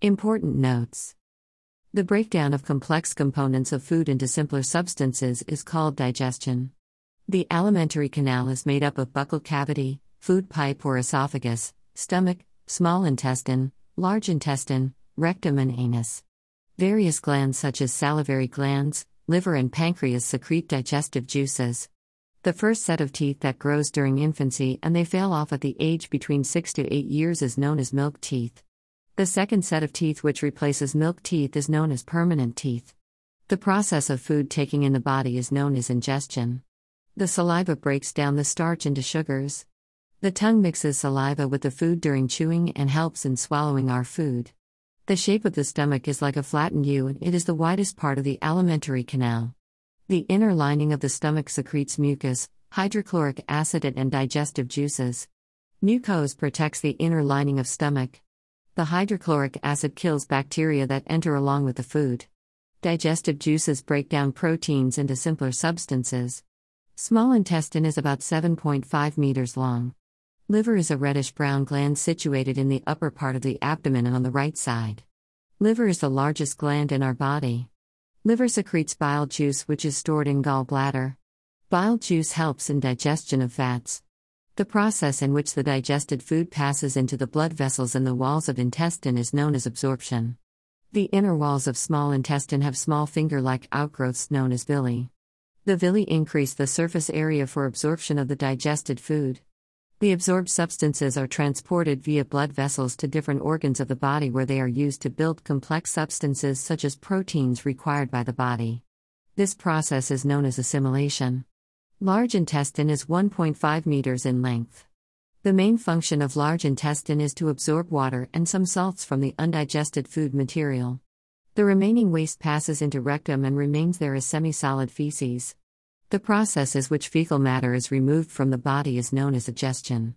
Important notes The breakdown of complex components of food into simpler substances is called digestion. The alimentary canal is made up of buccal cavity, food pipe or esophagus, stomach, small intestine, large intestine, rectum, and anus. Various glands, such as salivary glands, liver, and pancreas, secrete digestive juices. The first set of teeth that grows during infancy and they fail off at the age between 6 to 8 years is known as milk teeth. The second set of teeth, which replaces milk teeth, is known as permanent teeth. The process of food taking in the body is known as ingestion. The saliva breaks down the starch into sugars. The tongue mixes saliva with the food during chewing and helps in swallowing our food. The shape of the stomach is like a flattened U and it is the widest part of the alimentary canal. The inner lining of the stomach secretes mucus, hydrochloric acid, and digestive juices. Mucus protects the inner lining of stomach. The hydrochloric acid kills bacteria that enter along with the food. Digestive juices break down proteins into simpler substances. Small intestine is about 7.5 meters long. Liver is a reddish brown gland situated in the upper part of the abdomen on the right side. Liver is the largest gland in our body. Liver secretes bile juice, which is stored in gallbladder. Bile juice helps in digestion of fats. The process in which the digested food passes into the blood vessels and the walls of intestine is known as absorption. The inner walls of small intestine have small finger like outgrowths known as villi. The villi increase the surface area for absorption of the digested food. The absorbed substances are transported via blood vessels to different organs of the body where they are used to build complex substances such as proteins required by the body. This process is known as assimilation. Large intestine is 1.5 meters in length. The main function of large intestine is to absorb water and some salts from the undigested food material. The remaining waste passes into rectum and remains there as semi solid feces. The process is which fecal matter is removed from the body is known as egestion.